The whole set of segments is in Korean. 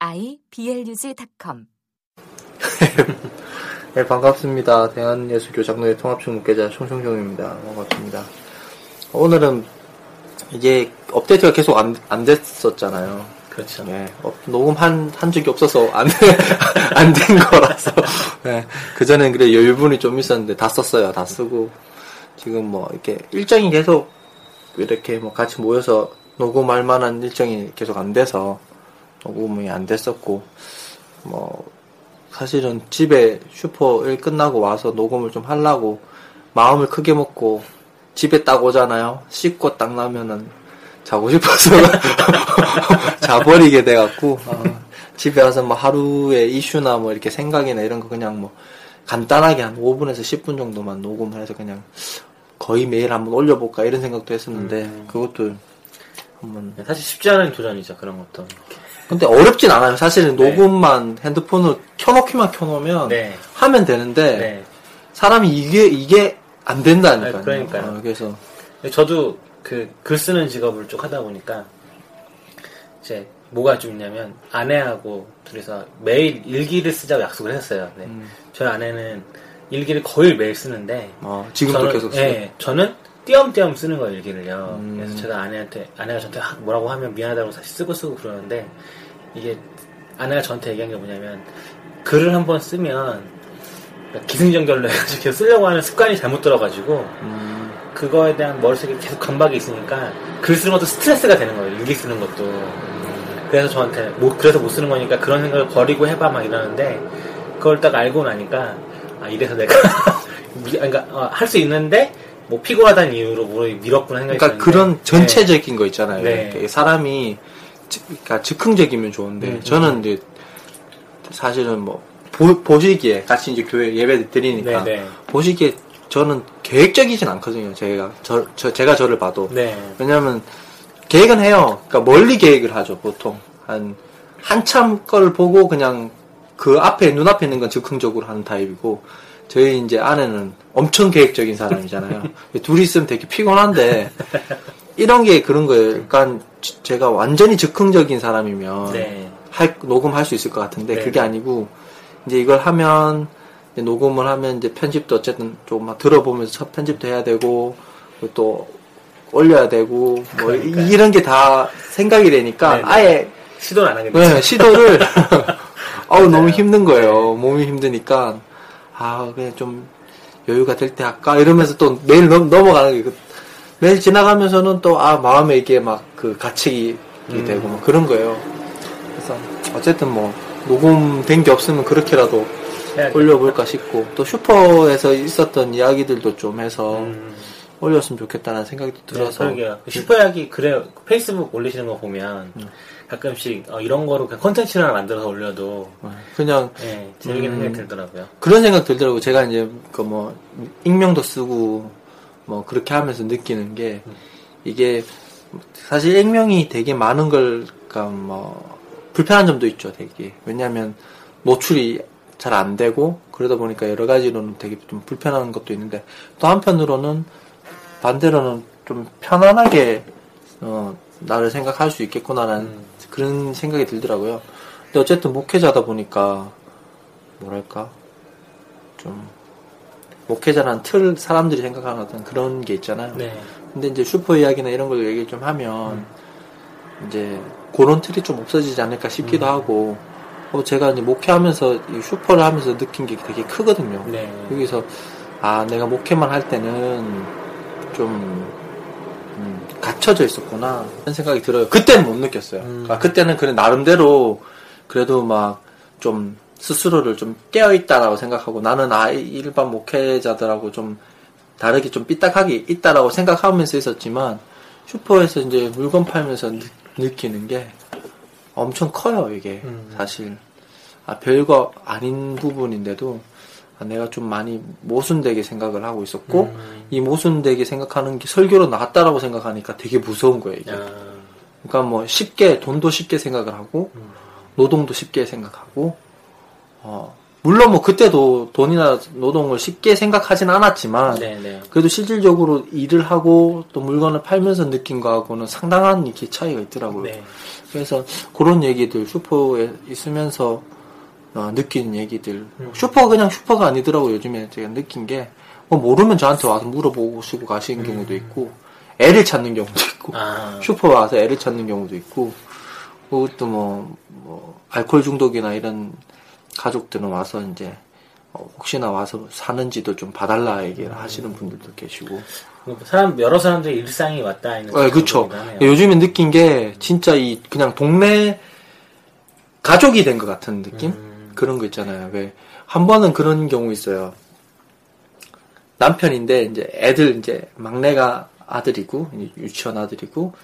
iblog.com 네, 반갑습니다. 대한예술교장로의 통합식 목회자 총총종입니다. 반갑습니다. 오늘은 이제 업데이트가 계속 안, 안 됐었잖아요. 그렇죠. 네, 어, 녹음한, 한 적이 없어서 안, 안 된 거라서. 네, 그전엔 그래 여유분이 좀 있었는데 다 썼어요. 다 쓰고. 지금 뭐, 이렇게 일정이 계속 이렇게 뭐 같이 모여서 녹음할 만한 일정이 계속 안 돼서 녹음이 안 됐었고, 뭐, 사실은 집에 슈퍼 일 끝나고 와서 녹음을 좀 하려고 마음을 크게 먹고 집에 딱 오잖아요. 씻고 딱 나면은 자고 싶어서 자버리게 돼갖고 아, 집에 와서 뭐 하루에 이슈나 뭐 이렇게 생각이나 이런 거 그냥 뭐 간단하게 한 5분에서 10분 정도만 녹음을 해서 그냥 거의 매일 한번 올려볼까 이런 생각도 했었는데 음. 그것도 한번 사실 쉽지 않은 도전이죠, 그런 것도. 근데 어렵진 않아요. 사실은 네. 녹음만 핸드폰으로 켜놓기만 켜놓으면 네. 하면 되는데 네. 사람이 이게 이게 안 된다니까요. 아, 그러니까요. 어, 그래서 저도 그 글 쓰는 직업을 쭉 하다 보니까 이제 뭐가 좀 있냐면 아내하고 둘이서 매일 일기를 쓰자고 약속을 했어요. 네. 음. 저희 아내는 일기를 거의 매일 쓰는데 어, 지금도 저는, 계속 쓰. 예, 저는 띄엄띄엄 쓰는 거예요 일기를요. 음. 그래서 제가 아내한테 아내가 저한테 하- 뭐라고 하면 미안하다고 사실 쓰고 쓰고 그러는데 이게 아내가 저한테 얘기한 게 뭐냐면 글을 한번 쓰면 그러니까 기승전결로 해가지고 계속 쓰려고 하는 습관이 잘못 들어가지고 음, 그거에 대한 머릿속에 계속 강박이 있으니까 글 쓰는 것도 스트레스가 되는 거예요. 일기 쓰는 것도. 그래서 저한테 뭐 그래서 못 쓰는 거니까 그런 생각을 버리고 해봐 막 이러는데 그걸 딱 알고 나니까 아 이래서 내가 미- 그러니까 할수 있는데 뭐 피곤하다는 이유로 뭐 밀었구나 생각이 그러니까. 그런 전체적인 거 있잖아요. 네. 사람이 즉- 그러니까 즉흥적이면 좋은데 음, 저는 이제 사실은 뭐 보, 보시기에 같이 이제 교회 예배 드리니까 네, 네. 보시기에 저는 계획적이진 않거든요. 제가 저, 저 제가 저를 봐도 네. 왜냐면 계획은 해요. 그러니까 멀리 계획을 하죠, 보통. 한, 한참 걸 보고 그냥 그 앞에, 눈앞에 있는 건 즉흥적으로 하는 타입이고, 저희 이제 아내는 엄청 계획적인 사람이잖아요. 둘이 있으면 되게 피곤한데, 이런 게 그런 거예요. 그러니까 지- 제가 완전히 즉흥적인 사람이면, 네. 할, 녹음할 수 있을 것 같은데, 네. 그게 아니고, 이제 이걸 하면, 이제 녹음을 하면 이제 편집도 어쨌든 좀막 들어보면서 첫 편집도 해야 되고, 또 올려야 되고, 뭐. 이- 이런 게 다 생각이 되니까 네, 네. 아예 시도는 안 하게 네, 됐어요. 시도를 아우 너무 힘든 거예요. 몸이 힘드니까 아 그냥 좀 여유가 될 때 할까 이러면서 또 매일 넘, 넘어가는 게 그- 매일 지나가면서는 또 아 마음에 이게 막 그 가책이 음. 되고 막 그런 거예요. 그래서 어쨌든 뭐 녹음된 게 없으면 그렇게라도. 올려볼까 싶고 또 슈퍼에서 있었던 이야기들도 좀 해서 음. 올렸으면 좋겠다는 생각이 들어서 네, 그러게요. 슈퍼야기 그래 페이스북 올리시는 거 보면 음. 가끔씩 어, 이런 거로 그냥 컨텐츠를 하나 만들어서 올려도 그냥 예, 재밌게 음. 생각이 들더라고요. 그런 생각 들더라고요. 제가 이제 그 뭐 익명도 쓰고 뭐 그렇게 하면서 느끼는 게 이게 사실 익명이 되게 많은 걸 그러니까 뭐 불편한 점도 있죠. 되게 왜냐하면 노출이 잘 안 되고 그러다 보니까 여러 가지로는 되게 좀 불편한 것도 있는데 또 한편으로는 반대로는 좀 편안하게 어 나를 생각할 수 있겠구나라는 음. 그런 생각이 들더라고요. 근데 어쨌든 목회자다 보니까 뭐랄까 좀 목회자라는 틀 사람들이 생각하는 어떤 그런 게 있잖아요. 네. 근데 이제 슈퍼 이야기나 이런 걸 얘기 좀 하면 이제 그런 틀이 좀 없어지지 않을까 싶기도 음. 하고 어, 제가 이제 목회하면서 이 슈퍼를 하면서 느낀 게 되게 크거든요. 네. 여기서 아 내가 목회만 할 때는 좀 음, 갇혀져 있었구나 그런 생각이 들어요. 그때는 못 느꼈어요. 음. 아, 그때는 그래 나름대로 그래도 막 좀 스스로를 좀 깨어 있다라고 생각하고 나는 아 이- 일반 목회자들하고 좀 다르게 좀 삐딱하게 있다라고 생각하면서 있었지만 슈퍼에서 이제 물건 팔면서 느, 끼는 게 엄청 커요 이게 음. 사실 아, 별거 아닌 부분인데도 아, 내가 좀 많이 모순되게 생각을 하고 있었고 음. 이 모순되게 생각하는 게 설교로 나왔다라고 생각하니까 되게 무서운 거예요. 이게. 아, 그러니까 뭐 쉽게 돈도 쉽게 생각을 하고 음. 노동도 쉽게 생각하고 어 물론 뭐 그때도 돈이나 노동을 쉽게 생각하진 않았지만 네, 네. 그래도 실질적으로 일을 하고 또 물건을 팔면서 느낀 거하고는 상당한 이렇게 차이가 있더라고요. 네. 그래서 그런 얘기들 슈퍼에 있으면서 어, 느낀 얘기들 음. 슈퍼가 그냥 슈퍼가 아니더라고요. 요즘에 제가 느낀 게 뭐 모르면 저한테 와서 물어보시고 가시는 경우도 있고 애를 찾는 경우도 있고 음. 아, 슈퍼 와서 애를 찾는 경우도 있고 그것도 뭐, 뭐 알코올 중독이나 이런 가족들은 와서 이제 어, 혹시나 와서 사는지도 좀 봐달라 얘기를 하시는 분들도 계시고 사람 여러 사람들의 일상이 왔다 있는 네, 하네요. 요즘에 느낀 게 진짜 이 그냥 동네 가족이 된 것 같은 느낌? 음. 그런 거 있잖아요. 왜 한 번은 그런 경우 있어요. 남편인데 이제 애들 이제 막내가 아들이고 유치원 아들이고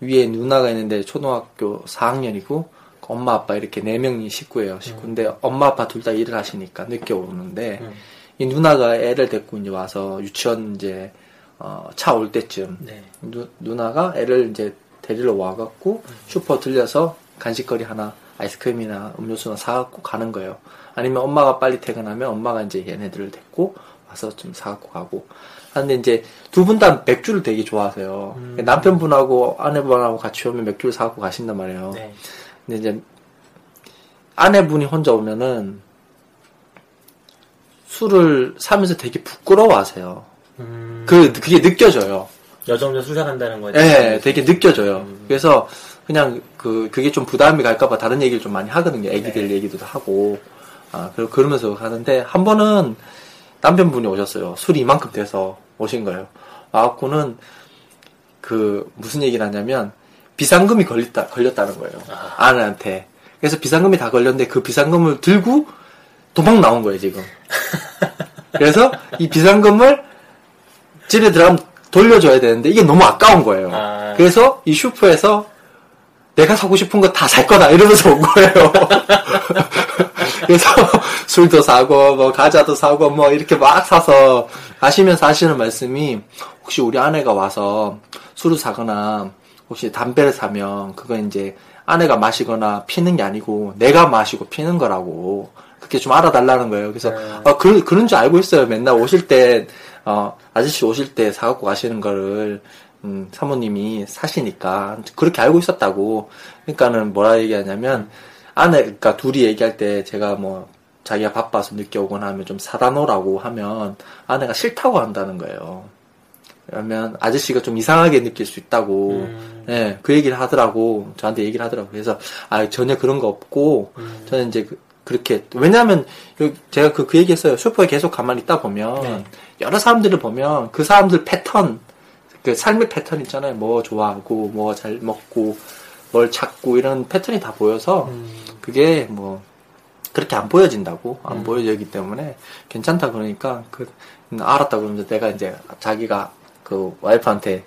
위에 누나가 있는데 초등학교 4학년이고 엄마 아빠 이렇게 네 명이 식구예요. 식구인데 엄마 아빠 둘 다 일을 하시니까 늦게 오는데 음. 이 누나가 애를 데리고 이제 와서 유치원 이제 어, 차 올 때쯤 네. 누, 누나가 애를 이제 데리러 와갖고 슈퍼 들려서 간식거리 하나 아이스크림이나 음료수나 사갖고 가는 거예요. 아니면 엄마가 빨리 퇴근하면 엄마가 이제 얘네들을 데리고 와서 좀 사갖고 가고. 하는데 이제 두 분 다 맥주를 되게 좋아하세요. 음. 남편분하고 아내분하고 같이 오면 맥주를 사갖고 가신단 말이에요. 네. 근데 이제 아내분이 혼자 오면은 술을 사면서 되게 부끄러워하세요. 음, 그 그게 느껴져요. 여자 혼자 술 사간다는 거에 예, 대해서 되게 느껴져요. 음. 그래서 그냥 그 그게 좀 부담이 갈까봐 다른 얘기를 좀 많이 하거든요. 애기들 네. 얘기도 하고 아 그러 그러면서 하는데 한 번은 남편분이 오셨어요. 술이 이만큼 돼서 오신 거예요. 와갖고는 그 무슨 얘기를 하냐면 비상금이 걸렸다 걸렸다는 거예요. 아. 아내한테. 그래서 비상금이 다 걸렸는데 그 비상금을 들고 도망 나온 거예요 지금. 그래서 이 비상금을 집에 들어가면 돌려줘야 되는데 이게 너무 아까운 거예요. 아. 그래서 이 슈퍼에서 내가 사고 싶은 거 다 살 거다 이러면서 온 거예요. 그래서 술도 사고 뭐 과자도 사고 뭐 이렇게 막 사서 가시면서 하시는 말씀이 혹시 우리 아내가 와서 술을 사거나 혹시 담배를 사면 그건 이제 아내가 마시거나 피는 게 아니고 내가 마시고 피는 거라고 그렇게 좀 알아달라는 거예요. 그래서 네. 어, 그, 그런 줄 알고 있어요. 맨날 오실 때, 어, 아저씨 오실 때 사갖고 가시는 거를, 음, 사모님이 사시니까, 그렇게 알고 있었다고. 그러니까는 뭐라 얘기하냐면, 아내, 그니까 둘이 얘기할 때 제가 뭐, 자기가 바빠서 늦게 오거나 하면 좀 사다 놓으라고 하면, 아내가 싫다고 한다는 거예요. 그러면 아저씨가 좀 이상하게 느낄 수 있다고, 음. 예, 그 얘기를 하더라고. 저한테 얘기를 하더라고. 그래서, 아, 전혀 그런 거 없고, 음. 저는 이제 그, 렇게 왜냐하면 제가 그, 그 얘기했어요. 슈퍼에 계속 가만히 있다 보면 네. 여러 사람들을 보면 그 사람들 패턴, 그 삶의 패턴 있잖아요. 뭐 좋아하고, 뭐 잘 먹고, 뭘 찾고 이런 패턴이 다 보여서 음. 그게 뭐 그렇게 안 보여진다고 안 음. 보여지기 때문에 괜찮다 그러니까 그 음, 알았다 그러면서 내가 이제 자기가 그 와이프한테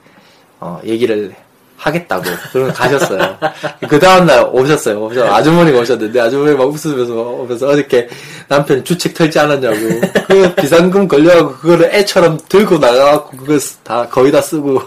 어 얘기를 하겠다고 그러면 가셨어요. 그 다음날 오셨어요. 오셔 아주머니가 오셨는데 아주머니가 막 웃으면서 오면서 어저께 남편이 주책 털지 않았냐고 그 비상금 걸려가고 그거를 애처럼 들고 나가고 그거 다 거의 다 쓰고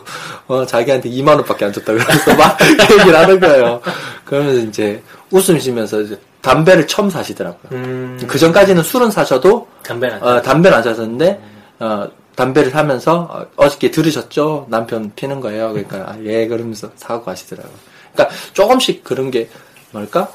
어 자기한테 2만 원밖에 안 줬다 그래서 막 얘기를 하는 거예요. 그러면서 이제 웃음 쉬면서 이제 담배를 처음 사시더라고요. 음. 그 전까지는 술은 사셔도 담배는 어, 담배는 안 사셨는데 어, 담배를 사면서 어, 저께 들으셨죠? 남편 피는 거예요. 그러니까 아, 예 그러면서 사고 가시더라고요. 그러니까 조금씩 그런 게 뭘까?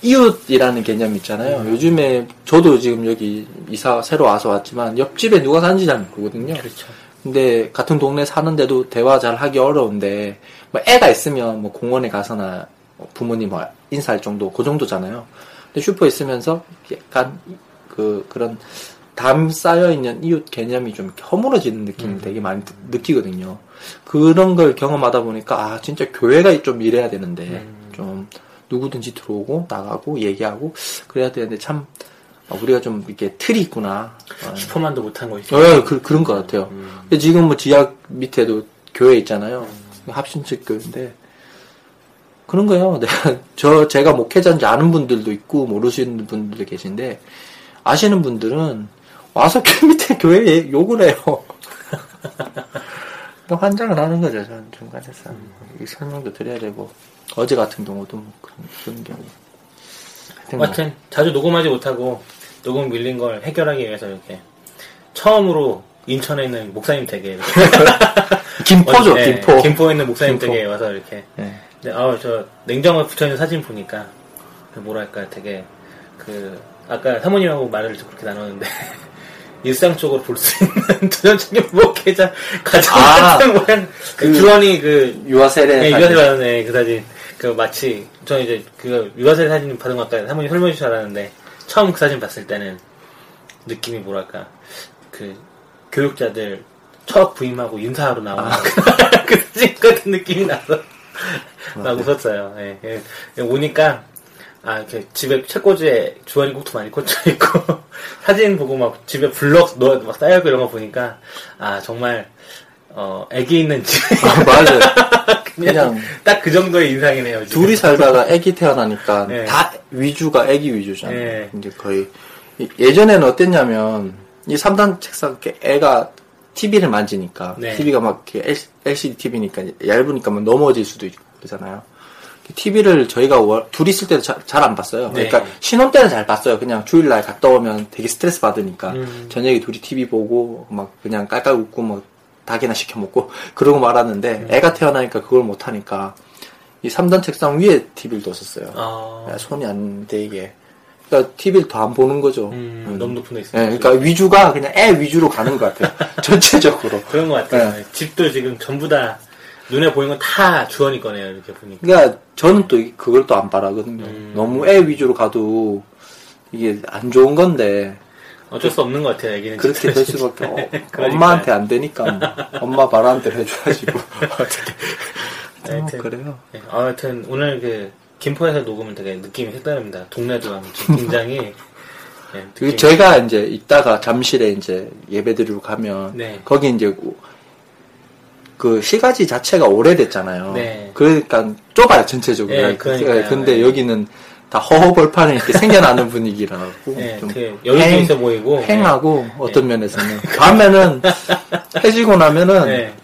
이웃이라는 개념 있잖아요. 요즘에 저도 지금 여기 이사 새로 와서 왔지만 옆집에 누가 사는지 잘 모르거든요. 그렇죠. 근데 같은 동네 사는데도 대화 잘 하기 어려운데 뭐 애가 있으면 뭐 공원에 가서나 뭐 부모님 뭐 인사할 정도 그 정도잖아요. 근데 슈퍼 있으면서 약간 그 그런 담 쌓여 있는 이웃 개념이 좀 허물어지는 느낌을 되게 많이 느- 느끼거든요. 그런 걸 경험하다 보니까 아 진짜 교회가 좀 이래야 되는데 음. 좀 누구든지 들어오고 나가고 얘기하고 그래야 되는데 참 아, 우리가 좀 이렇게 틀이 있구나. 어, 슈퍼만도 못한 거 있죠. 어, 그, 그런 것 같아요. 음. 근데 지금 뭐 지역 밑에도 교회 있잖아요. 합신측 교회인데. 그런 거예요. 내가 저 제가 목회자인지 아는 분들도 있고 모르시는 분들도 계신데 아시는 분들은 와서 그 밑에 교회에 욕을 해요. 환장을 하는 거죠. 저는 중간에서 이 설명도 드려야 되고 어제 같은 경우도 뭐 그런, 그런 경우. 하여튼 뭐 자주 녹음하지 못하고 녹음 밀린 걸 해결하기 위해서 이렇게 처음으로 인천에 있는 목사님 댁에 김포죠, 네, 김포. 김포에 있는 목사님 김포. 댁에 와서 이렇게 네. 근데 아우 저 냉장고에 붙어있는 사진 보니까 그 뭐랄까 되게 그 아까 사모님하고 말을 좀 그렇게 나눴는데 일상적으로 볼 수 있는 전형적인 목회자 가정 아, 모양 그그 주원이 그 유아세례 네, 사진. 유아세례 받았네 그 사진 그 마치 저 이제 그 유아세례 사진 받은 것 같다 사모님 설명해 알았는데 처음 그 사진 봤을 때는 느낌이 뭐랄까 그 교육자들 첫 부임하고 인사하러 나오는 그 사진 같은 느낌이 나서 막 웃었어요. 예, 예. 오니까 아 이렇게 집에 책꽂이에 주원이 국도 많이 꽂혀 있고 사진 보고 막 집에 블럭 넣어 막 쌓여있고 이런 거 보니까 아 정말 어 애기 있는 집 아, 맞아요. 그냥, 딱 그 정도의 인상이네요. 지금. 둘이 살다가 아기 태어나니까 네. 다 위주가 아기 위주잖아요. 네. 이제 거의 이- 예전에는 어땠냐면 이 3단 책상 애가 TV를 만지니까 네. TV가 막 이렇게 LCD TV니까 얇으니까 막 넘어질 수도 있고 그러잖아요. TV를 저희가 월- 둘이 있을 때도 잘 안 봤어요. 네. 그러니까 신혼 때는 잘 봤어요. 그냥 주일날 갔다 오면 되게 스트레스 받으니까 음. 저녁에 둘이 TV 보고 막 그냥 깔깔 웃고 뭐 닭이나 시켜 먹고 그러고 말았는데 애가 태어나니까 그걸 못 하니까 이 3단 책상 위에 TV를 뒀었어요. 아, 야, 손이 안 되게. 그러니까 TV를 더 안 보는 거죠. 음, 음. 너무 높은 데 예, 있어요. 그러니까 위주가 그냥 애 위주로 가는 것 같아요. 전체적으로. 그런 것 같아요. 네. 집도 지금 전부 다 눈에 보이는 건 다 주원이 거네요. 이렇게 보니까. 그러니까 저는 또 이- 그걸 또 안 바라거든요. 음. 너무 애 위주로 가도 이게 안 좋은 건데 어쩔 수 없는 것 같아요. 애기는 그렇게. 될 수밖에 어. 엄마한테 안 되니까 뭐. 엄마 바라는 대로 해줘야지 뭐. 하여튼. 그래요. 네, 아무튼 오늘 그 김포에서 녹음은 되게 느낌이 색다릅니다. 동네도 굉장히 네, 저희가 이제 이따가 잠실에 이제 예배 드리러 가면 네. 거기 이제 그 시가지 자체가 오래됐잖아요. 네. 그러니까 좁아요 전체적으로. 네, 그러니까요. 근데 네. 여기는 다 허허벌판에 이렇게 생겨나는 분위기라고 네, 좀 되게 여유도 행- 있어 보이고 횡하고 어떤 면에서는 밤에는 해지고 나면은 네, 네.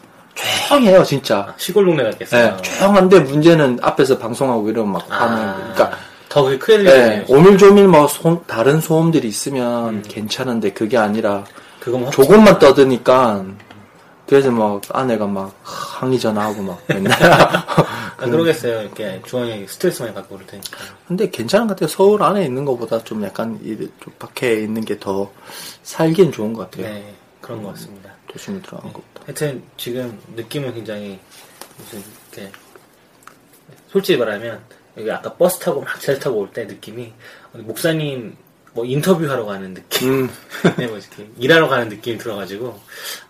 조용해요 진짜. 시골 동네 같겠어요. 네, 조용한데 문제는 앞에서 방송하고 이러면 막 하는 아, 그러니까 더 크게 네, 들리네요. 오밀조밀 뭐 소- 다른 소음들이 있으면 음. 괜찮은데 그게 아니라 조금만 떠드니까 그래서 막 아내가 막 항의 전화하고 막 맨날 아, 그러겠어요. 이렇게 주원이 스트레스 많이 받고 그럴 테니까. 근데 괜찮은 것 같아요 서울 안에 있는 것보다 좀 약간 이- 좀 밖에 있는 게 더 살기엔 좋은 것 같아요 네, 그런 것 같습니다. 도심에 들어간 것보다 하여튼 지금 느낌은 굉장히 무슨 이렇게 솔직히 말하면 여기 아까 버스 타고 막 잘 타고 올 때 느낌이 목사님 뭐 인터뷰하러 가는 느낌, 음. 네, 뭐 이렇게 일하러 가는 느낌이 들어가지고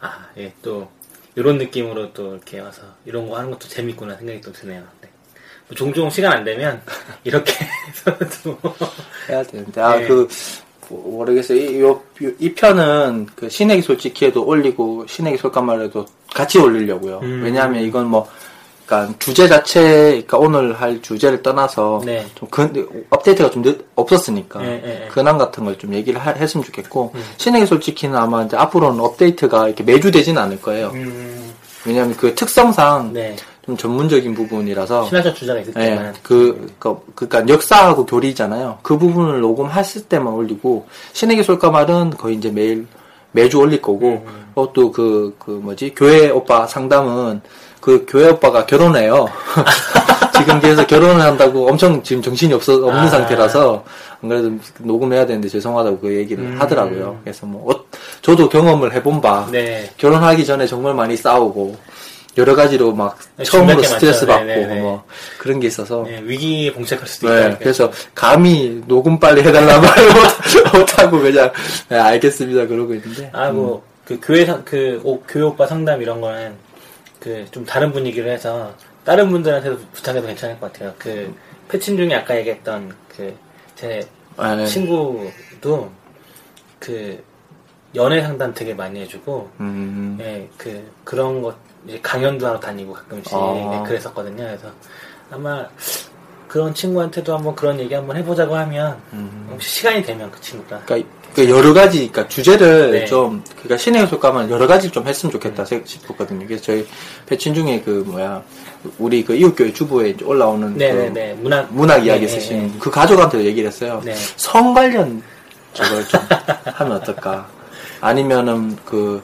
아, 예, 또 이런 느낌으로 또 이렇게 와서 이런 거 하는 것도 재밌구나 생각이 또 드네요. 네. 뭐 종종 시간 안 되면 이렇게 해서도 해야 되는데 아 네. 그 모르겠어요 이, 요- 이 편은 그 신에게 솔직히에도 올리고 신에게 솔까말에도 같이 올리려고요 음. 왜냐하면 이건 뭐 그러니까 주제 자체 그러니까 오늘 할 주제를 떠나서 네. 좀 그, 업데이트가 좀 늦, 없었으니까 네, 네, 네. 근황 같은 걸 좀 얘기를 하- 했으면 좋겠고 음. 신에게 솔직히는 아마 이제 앞으로는 업데이트가 이렇게 매주 되지는 않을 거예요 음, 왜냐하면 그 특성상 네좀 전문적인 부분이라서 신화적 주자가 예, 때만 그, 그, 그니까 역사하고 교리잖아요. 그 부분을 녹음했을 때만 올리고, 신에게 쏠까 말은 거의 이제 매일, 매주 올릴 거고, 음. 어, 또 그, 그 뭐지, 교회 오빠 상담은 그 교회 오빠가 결혼해요. 지금 그래서 결혼을 한다고 엄청 지금 정신이 없어, 없는 아. 상태라서, 안 그래도 녹음해야 되는데 죄송하다고 그 얘기를 음. 하더라고요. 그래서 뭐, 어, 저도 경험을 해본 바, 네. 결혼하기 전에 정말 많이 싸우고, 여러 가지로 막 네, 처음으로 스트레스. 받고 네네네. 뭐 그런 게 있어서 네, 위기에 봉착할 수도 네, 있다. 그래서 감히 녹음 빨리 해달라 말을 못- 못하고 그냥 네, 알겠습니다 그러고 있는데 아, 뭐, 그 교회, 상- 그, 오- 교회 오빠 상담 이런 거는, 그, 좀 다른 분위기로 해서, 다른 분들한테도 부탁해도 괜찮을 것 같아요. 그, 패친 중에 아까 얘기했던, 그, 제 음, 네. 친구도, 그, 연애 상담 되게 많이 해주고, 음, 예, 그, 그런 것, 이제 강연도 하러 다니고 가끔씩 아. 예, 그랬었거든요. 그래서 아마 그런 친구한테도 한번 그런 얘기 한번 해보자고 하면 음. 혹시 시간이 되면 그 친구가 그러니까 그 여러 가지, 그러니까 주제를 네. 좀, 그러니까 신의 효과만 여러 가지 좀 했으면 좋겠다 생- 싶었거든요. 그래서 저희 배친 중에 그 뭐야, 우리 그 이웃교회 주부에 올라오는 그 네네네 문학 문학 이야기 네, 네, 그 가족한테도 얘기를 했어요. 네. 성 관련 저걸 좀 하면 어떨까? 아니면은 그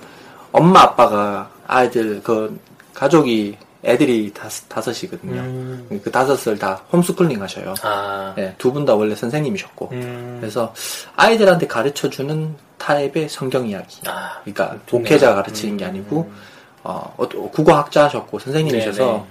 엄마 아빠가 아이들 그 가족이 애들이 다섯, 다섯이거든요. 음. 그 다섯을 다 홈스쿨링 하셔요. 아 네, 두분 다 원래 선생님이셨고. 음. 그래서 아이들한테 가르쳐 주는 타입의 성경 이야기. 아, 그러니까 좋네요. 독해자 가르치는 게 음. 아니고 어, 어, 국어학자 하셨고 선생님이셔서 네네.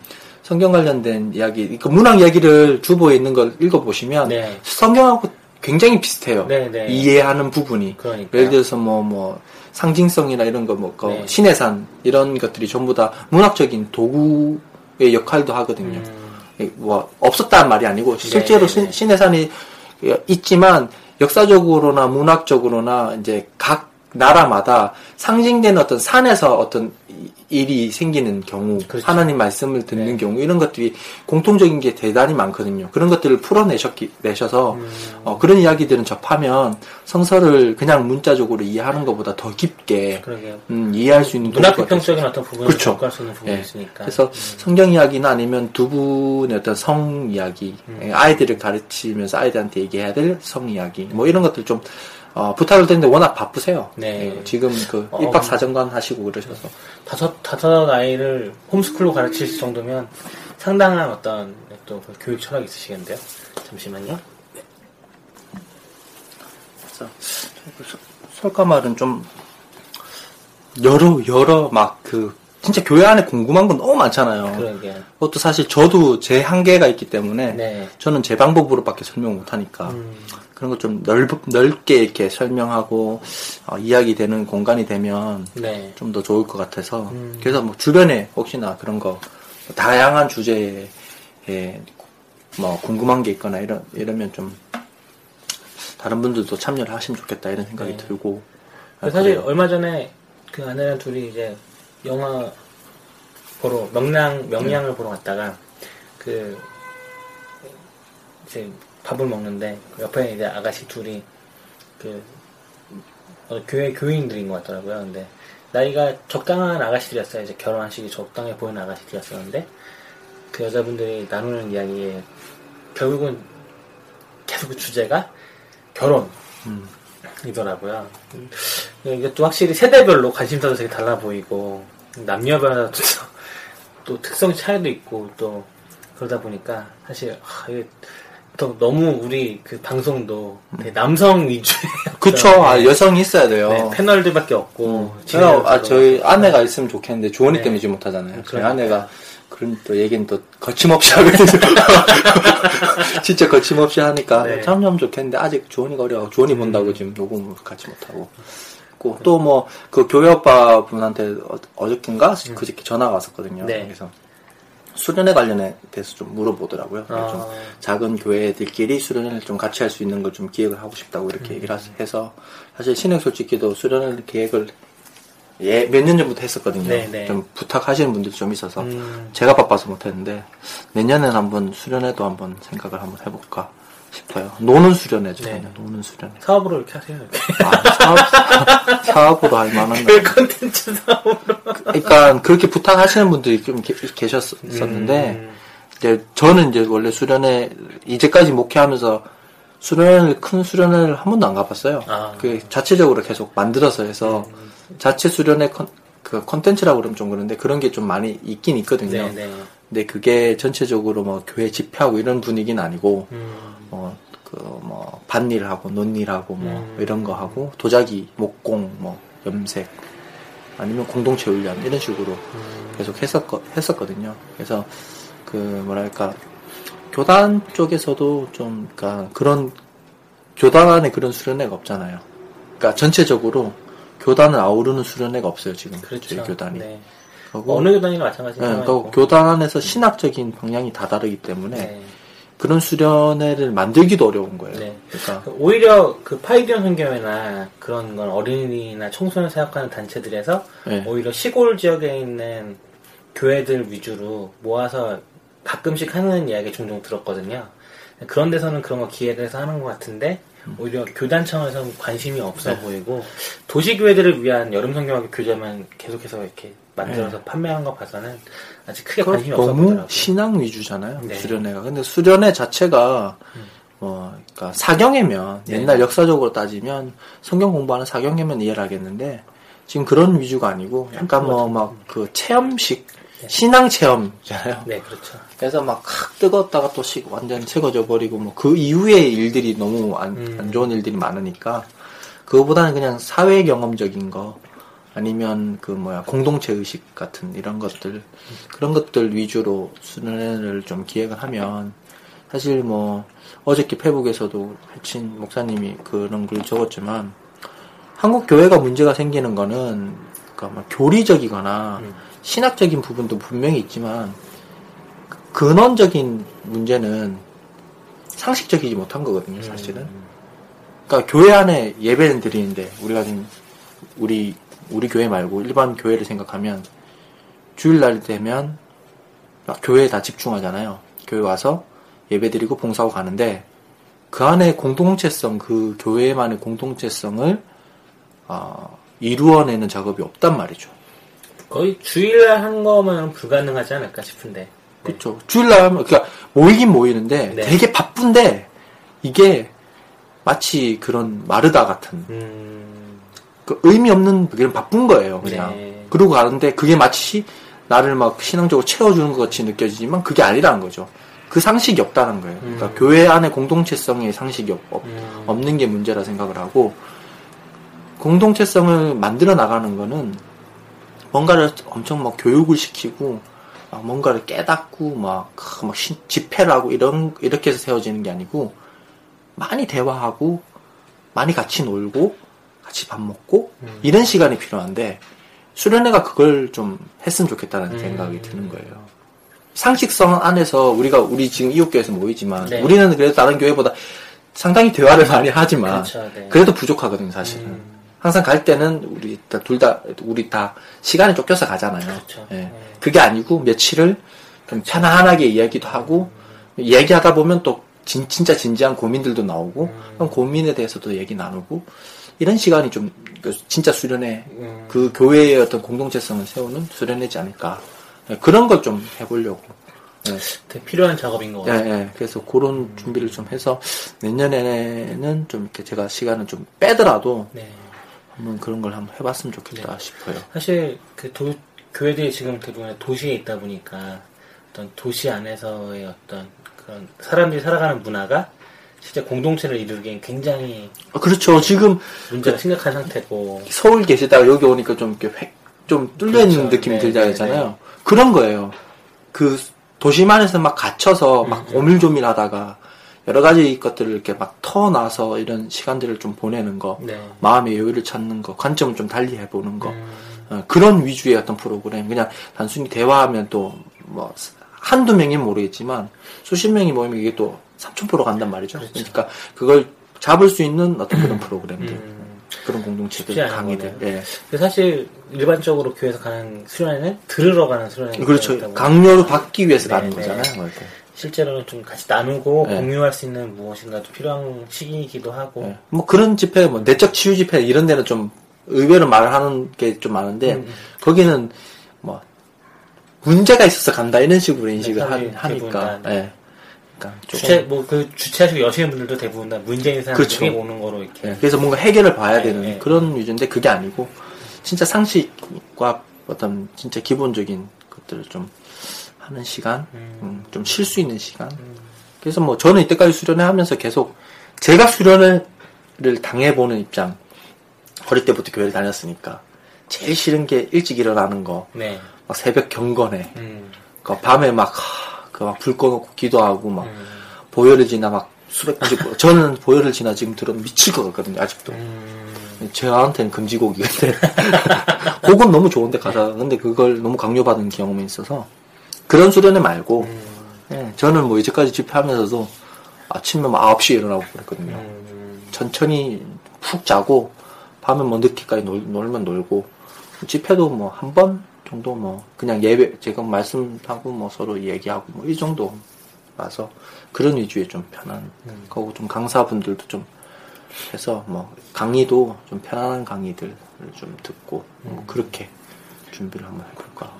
성경 관련된 이야기, 그 문학 이야기를 주보에 있는 걸 읽어보시면 네. 성경하고 굉장히 비슷해요. 네네. 이해하는 부분이. 그러니까 예를 들어서 뭐, 뭐, 상징성이나 이런 거, 뭐, 그 네. 신의 산, 이런 것들이 전부 다 문학적인 도구의 역할도 하거든요. 음. 뭐, 없었다는 말이 아니고, 실제로 네, 네, 네. 신, 신의 산이 있지만, 역사적으로나 문학적으로나 이제 각 나라마다 상징되는 어떤 산에서 어떤 이- 일이 생기는 경우, 그렇죠. 하나님 말씀을 듣는 네. 경우, 이런 것들이 공통적인 게 대단히 많거든요. 그런 것들을 풀어내셨기, 내셔서, 음. 어, 그런 이야기들은 접하면 성서를 그냥 문자적으로 이해하는 것보다 더 깊게. 음, 이해할 수 있는 문학 도구가 비평적인 어떤 부분을 그렇죠. 접할 수 있는 부분이 예. 있으니까. 그래서 성경 이야기나 아니면 두 분의 어떤 성 이야기, 음. 예, 아이들을 가르치면서 아이들한테 얘기해야 될 성 이야기, 뭐 이런 것들 좀 어, 부탁을 드렸는데 워낙 바쁘세요. 네. 예, 지금 그 어, 입학 사정관 하시고 그러셔서 다섯 다섯 아이를 홈스쿨로 가르칠 정도면 상당한 어떤 또 교육 철학이 있으시겠는데요. 잠시만요. 그래서 그 설- 설가말은 좀 여러 여러 막 그 진짜 교회 안에 궁금한 건 너무 많잖아요. 그러게. 그것도 사실 저도 제 한계가 있기 때문에 네. 저는 제 방법으로밖에 설명 못 하니까 음, 그런 거좀 넓게 이렇게 설명하고 어, 이야기되는 공간이 되면 네. 좀 더 좋을 것 같아서 음. 그래서 뭐 주변에 혹시나 그런 거 다양한 주제에 뭐 궁금한 게 있거나 이러, 이러면 좀 다른 분들도 참여를 하시면 좋겠다 이런 생각이 네. 들고 아, 사실 그래요. 얼마 전에 그 아내랑 둘이 이제 영화 보러 명량 명량을 네. 보러 갔다가 그 이제 밥을 먹는데 그 옆에 이제 아가씨 둘이 그 어, 교회 교인들인 것 같더라고요. 근데 나이가 적당한 아가씨들이었어요. 이제 결혼하시기 적당해 보이는 아가씨들이었었는데 그 여자분들이 나누는 이야기에 결국은 계속 그 주제가 결혼 음. 이더라고요. 음, 이게 또 확실히 세대별로 관심사도 되게 달라 보이고 남녀별로 또, 또 특성 차이도 있고 또 그러다 보니까 사실 아, 이게 또 너무 우리 그 방송도 되게 남성 위주의 그쵸 아, 네, 여성이 있어야 돼요 네, 패널들밖에 없고 제가 아, 저희 아내가 있으면 좋겠는데 조언이 네. 때문에 지금 못하잖아요. 저희 그러니까. 아내가 그런 또 얘기는 또 거침없이 하거든요. 진짜 거침없이 하니까 네. 참참 좋겠는데 아직 조언이가 어려워. 조언이 본다고 지금 녹음을 같이 못하고. 또 뭐 그 교회 오빠 분한테 어, 어저께인가 그저께 전화가 왔었거든요. 네. 그래서 수련회 관련에 대해서 좀 물어보더라고요. 아. 좀 작은 교회들끼리 수련회를 좀 같이 할 수 있는 걸 좀 기획을 하고 싶다고 이렇게 음. 얘기를 해서 사실 신흥 솔직히도 수련회 계획을 예, 몇 년 전부터 했었거든요. 네, 네. 좀 부탁하시는 분들이 좀 있어서 음. 제가 바빠서 못했는데 내년에는 한번 수련회도 한번 생각을 한번 해볼까 싶어요. 노는 수련회죠. 네. 노는 수련회. 사업으로 이렇게 하세요. 이렇게. 아, 사업, 사업으로 할 만한 그 거. 컨텐츠 사업으로. 그러니까 그렇게 부탁하시는 분들이 좀 계- 계셨었는데 음. 이제 저는 이제 원래 수련회 이제까지 목회하면서 수련회를 큰 수련회를 한 번도 안 가봤어요. 아. 그 자체적으로 계속 만들어서 해서 자체 수련회 컨, 그 컨텐츠라고 그러면 좀 그런데 그런 게 좀 많이 있긴 있거든요. 네, 네. 근데 그게 전체적으로 뭐 교회 집회하고 이런 분위기는 아니고 음. 뭐그뭐 밭일하고 논일하고 뭐 음. 이런 거 하고 도자기 목공 뭐 염색 아니면 공동체 훈련 이런 식으로 음. 계속 했었 했었거든요. 그래서 그 뭐랄까 교단 쪽에서도 좀 그러니까 그런 교단 안에 그런 수련회가 없잖아요. 그러니까 전체적으로 교단을 아우르는 수련회가 없어요 지금 그렇죠. 저희 교단이. 네. 그리고 어느 교단이나 마찬가지 네. 그리고 교단 안에서 신학적인 방향이 다 다르기 때문에 네. 그런 수련회를 만들기도 어려운 거예요. 네. 그러니까 오히려 그 파이디언 선교회나 그런 건 어린이나 청소년 사역하는 단체들에서 네. 오히려 시골 지역에 있는 교회들 위주로 모아서 가끔씩 하는 이야기 종종 들었거든요. 그런 데서는 그런 거 기획해서 하는 것 같은데 음. 오히려 교단 차원에서 관심이 없어 보이고 도시교회들을 위한 여름 성경학교 교재만 계속해서 이렇게 만들어서 판매하는 거 봐서는 아직 크게 관심이 없어 너무 보이더라고요. 신앙 위주잖아요. 네. 수련회가. 근데 수련회 자체가 음. 뭐 그러니까 사경회면 네. 옛날 역사적으로 따지면 성경 공부하는 사경회면 이해를 하겠는데 지금 그런 위주가 아니고 약간 뭐 막 그 체험식 신앙 체험이잖아요. 네, 그렇죠. 그래서 막 확 뜨겁다가 또 식 완전 식어져 버리고 뭐 그 이후의 일들이 너무 안, 음. 안 좋은 일들이 많으니까 그거보다는 그냥 사회 경험적인 거 아니면 그 뭐야 공동체 의식 같은 이런 것들 그런 것들 위주로 수련회를 좀 기획을 하면 사실 뭐 어저께 페북에서도 해친 목사님이 그런 글 적었지만 한국 교회가 문제가 생기는 거는 그러니까 뭐 교리적이거나 음. 신학적인 부분도 분명히 있지만 근원적인 문제는 상식적이지 못한 거거든요, 사실은. 음. 그러니까 교회 안에 예배는 드리는데 우리가 지금 우리 우리 교회 말고 일반 교회를 생각하면 주일날 되면 막 교회에 다 집중하잖아요. 교회 와서 예배 드리고 봉사하고 가는데 그 안에 공동체성 그 교회만의 공동체성을 어, 이루어내는 작업이 없단 말이죠. 거의 주일날 한 거면 불가능하지 않을까 싶은데. 그렇죠. 주일날 하면 그러니까 모이긴 모이는데 네. 되게 바쁜데 이게 마치 그런 마르다 같은 음, 그 의미 없는 그냥 바쁜 거예요, 그냥. 네. 그러고 가는데 그게 마치 나를 막 신앙적으로 채워주는 것 같이 느껴지지만 그게 아니라는 거죠. 그 상식이 없다는 거예요. 그러니까 음. 교회 안에 공동체성의 상식이 없, 없- 음. 없는 게 문제라 생각을 하고 공동체성을 만들어 나가는 거는 뭔가를 엄청 막 교육을 시키고 막 뭔가를 깨닫고 막, 크, 막 신- 집회를 하고 이런 이렇게 해서 세워지는 게 아니고 많이 대화하고 많이 같이 놀고 같이 밥 먹고 음. 이런 시간이 필요한데 수련회가 그걸 좀 했으면 좋겠다는 음. 생각이 드는 거예요. 상식성 안에서 우리가 우리 지금 이웃교회에서 모이지만 네. 우리는 그래도 다른 교회보다 상당히 대화를 많이 하지만 그렇죠, 네. 그래도 부족하거든요, 사실은. 음. 항상 갈 때는 우리 둘 다 우리 다 시간이 쫓겨서 가잖아요. 그렇죠. 예. 네. 그게 아니고 며칠을 좀 편안하게 이야기도 하고 얘기하다 보면 또 진, 진짜 진지한 고민들도 나오고 음. 고민에 대해서도 얘기 나누고 이런 시간이 좀그 진짜 수련회 음. 그 교회의 어떤 공동체성을 세우는 수련회지 않을까 예, 그런 걸 좀 해보려고 예. 되게 필요한 작업인 것 예, 같아요. 예. 그래서 그런 준비를 좀 해서 내년에는 좀 이렇게 제가 시간을 좀 빼더라도 네. 한번 그런 걸 한번 해봤으면 좋겠다 싶어요. 사실 그 도, 교회들이 지금 대부분 도시에 있다 보니까 어떤 도시 안에서의 어떤 그런 사람들이 살아가는 문화가 실제 공동체를 이루기엔 굉장히 아, 그렇죠. 지금 문제가 심각한 상태고 서울 계시다가 여기 오니까 좀 이렇게 획, 좀 뚫려 있는 그렇죠. 느낌이 네, 들잖아요. 네, 그런 거예요. 그 도시만에서 막 갇혀서 막 음, 오밀조밀 하다가 여러 가지 것들을 이렇게 막 터놔서 이런 시간들을 좀 보내는 거, 네. 마음의 여유를 찾는 거, 관점을 좀 달리 해보는 거, 음, 어, 그런 위주의 어떤 프로그램. 그냥 단순히 대화하면 또 뭐 한두 명이면 모르겠지만 수십 명이 모이면 이게 또 3,000% 간단 말이죠. 그렇죠. 그러니까 그걸 잡을 수 있는 어떤 그런 프로그램들, 음. 그런 공동체들, 강의들. 예. 사실 일반적으로 교회에서 가는 수련회는 들으러 가는 수련회 그렇죠. 강요로 받기 위해서 가는 네, 거잖아요. 네. 실제로는 좀 같이 나누고 네. 공유할 수 있는 무엇인가 좀 필요한 시기이기도 하고 예. 뭐 그런 집회, 뭐 내적 치유 집회 이런 데는 좀 의외로 말을 하는 게 좀 많은데 음, 음. 거기는 뭐 문제가 있어서 간다 이런 식으로 인식을 하, 사람들이 대부분 하니까. 다, 예. 그러니까 조금 주최 뭐그 주최하시고 여시는 분들도 대부분 다 문제인 사람들이 그렇죠. 오는 거로 이렇게 예, 그래서 뭔가 해결을 봐야 네, 되는 네. 그런 위주인데 그게 아니고 진짜 상식과 어떤 진짜 기본적인 것들을 좀 하는 시간, 음. 좀 쉴 수 있는 시간. 그래서 뭐 저는 이때까지 수련회 하면서 계속 제가 수련회를 당해보는 입장, 어릴 때부터 교회를 다녔으니까 제일 싫은 게 일찍 일어나는 거, 네. 막 새벽 경건에, 음. 그 밤에 막 그막불 꺼놓고 기도하고 막 음. 보혈을 지나 막 수백 번씩 저는 보혈을 지나 지금 들으면 미칠 것 같거든요 아직도. 음. 저한테는 금지곡이근데 곡은 너무 좋은데 가사 근데 그걸 너무 강요받은 경험이 있어서 그런 수련회 말고 음. 예, 저는 뭐 이제까지 집회하면서도 아침에 막 9시에 일어나고 그랬거든요 음. 천천히 푹 자고 밤에 뭐 늦게까지 놀, 놀면 놀고 집회도 뭐 한 번 정도 뭐 그냥 예배 제가 말씀하고 뭐 서로 얘기하고 뭐 이 정도 와서 그런 위주의 좀 편한 거고 좀 강사분들도 좀 해서 뭐 강의도 좀 편안한 강의들을 좀 듣고 뭐 그렇게 준비를 한번 해볼까.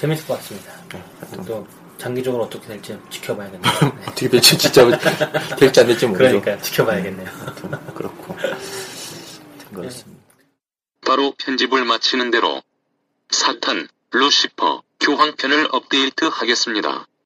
재밌을 것 같습니다. 네, 또 장기적으로 어떻게 될지 지켜봐야겠네요. 네. 어떻게 될지 진짜 될지 안 될지 모르죠. 그러니까 지켜봐야겠네요. 하여튼 그렇고 하여튼 그렇습니다. 바로 편집을 마치는 대로 사탄, 루시퍼, 교황편을 업데이트 하겠습니다.